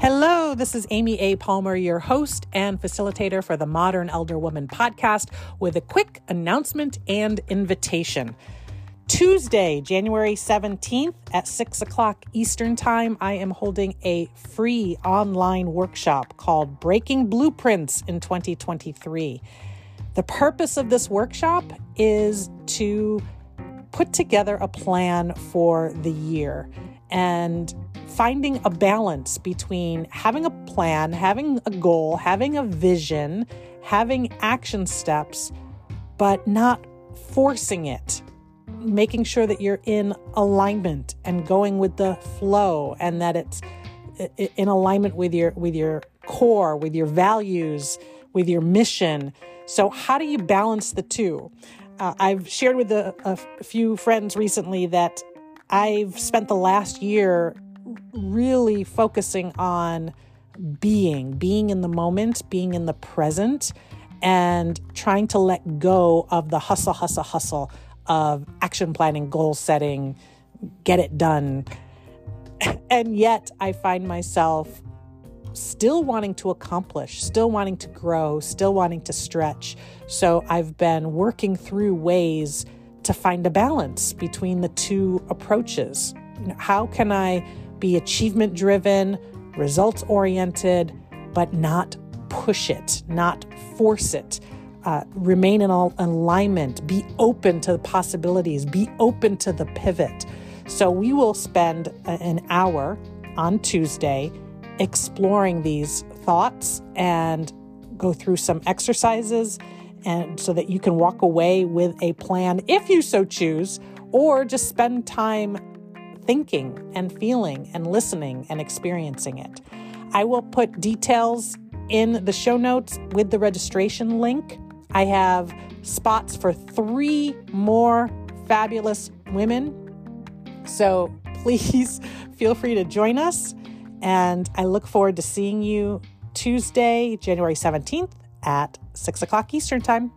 Hello, this is Amy A. Palmer, your host and facilitator for the Modern Elder Woman podcast, with a quick announcement and invitation. Tuesday, January 17th at 6 o'clock Eastern Time, I am holding a free online workshop called Breaking Blueprints in 2023. The purpose of this workshop is to put together a plan for the year and finding a balance between having a plan, having a goal, having a vision, having action steps, but not forcing it. Making sure that you're in alignment and going with the flow and that it's in alignment with your with your core, with your values, with your mission. So how do you balance the two? Uh, I've shared with a, a few friends recently that I've spent the last year really focusing on being, being in the moment, being in the present, and trying to let go of the hustle, hustle, hustle of action planning, goal setting, get it done. And yet I find myself still wanting to accomplish, still wanting to grow, still wanting to stretch. So I've been working through ways to find a balance between the two approaches. You know, how can I be achievement driven, results oriented, but not push it, not force it? Uh, remain in alignment, be open to the possibilities, be open to the pivot. So, we will spend an hour on Tuesday exploring these thoughts and go through some exercises and so that you can walk away with a plan if you so choose or just spend time thinking and feeling and listening and experiencing it. I will put details in the show notes with the registration link. I have spots for 3 more fabulous women. So please feel free to join us and I look forward to seeing you Tuesday, January 17th at 6 o'clock Eastern Time.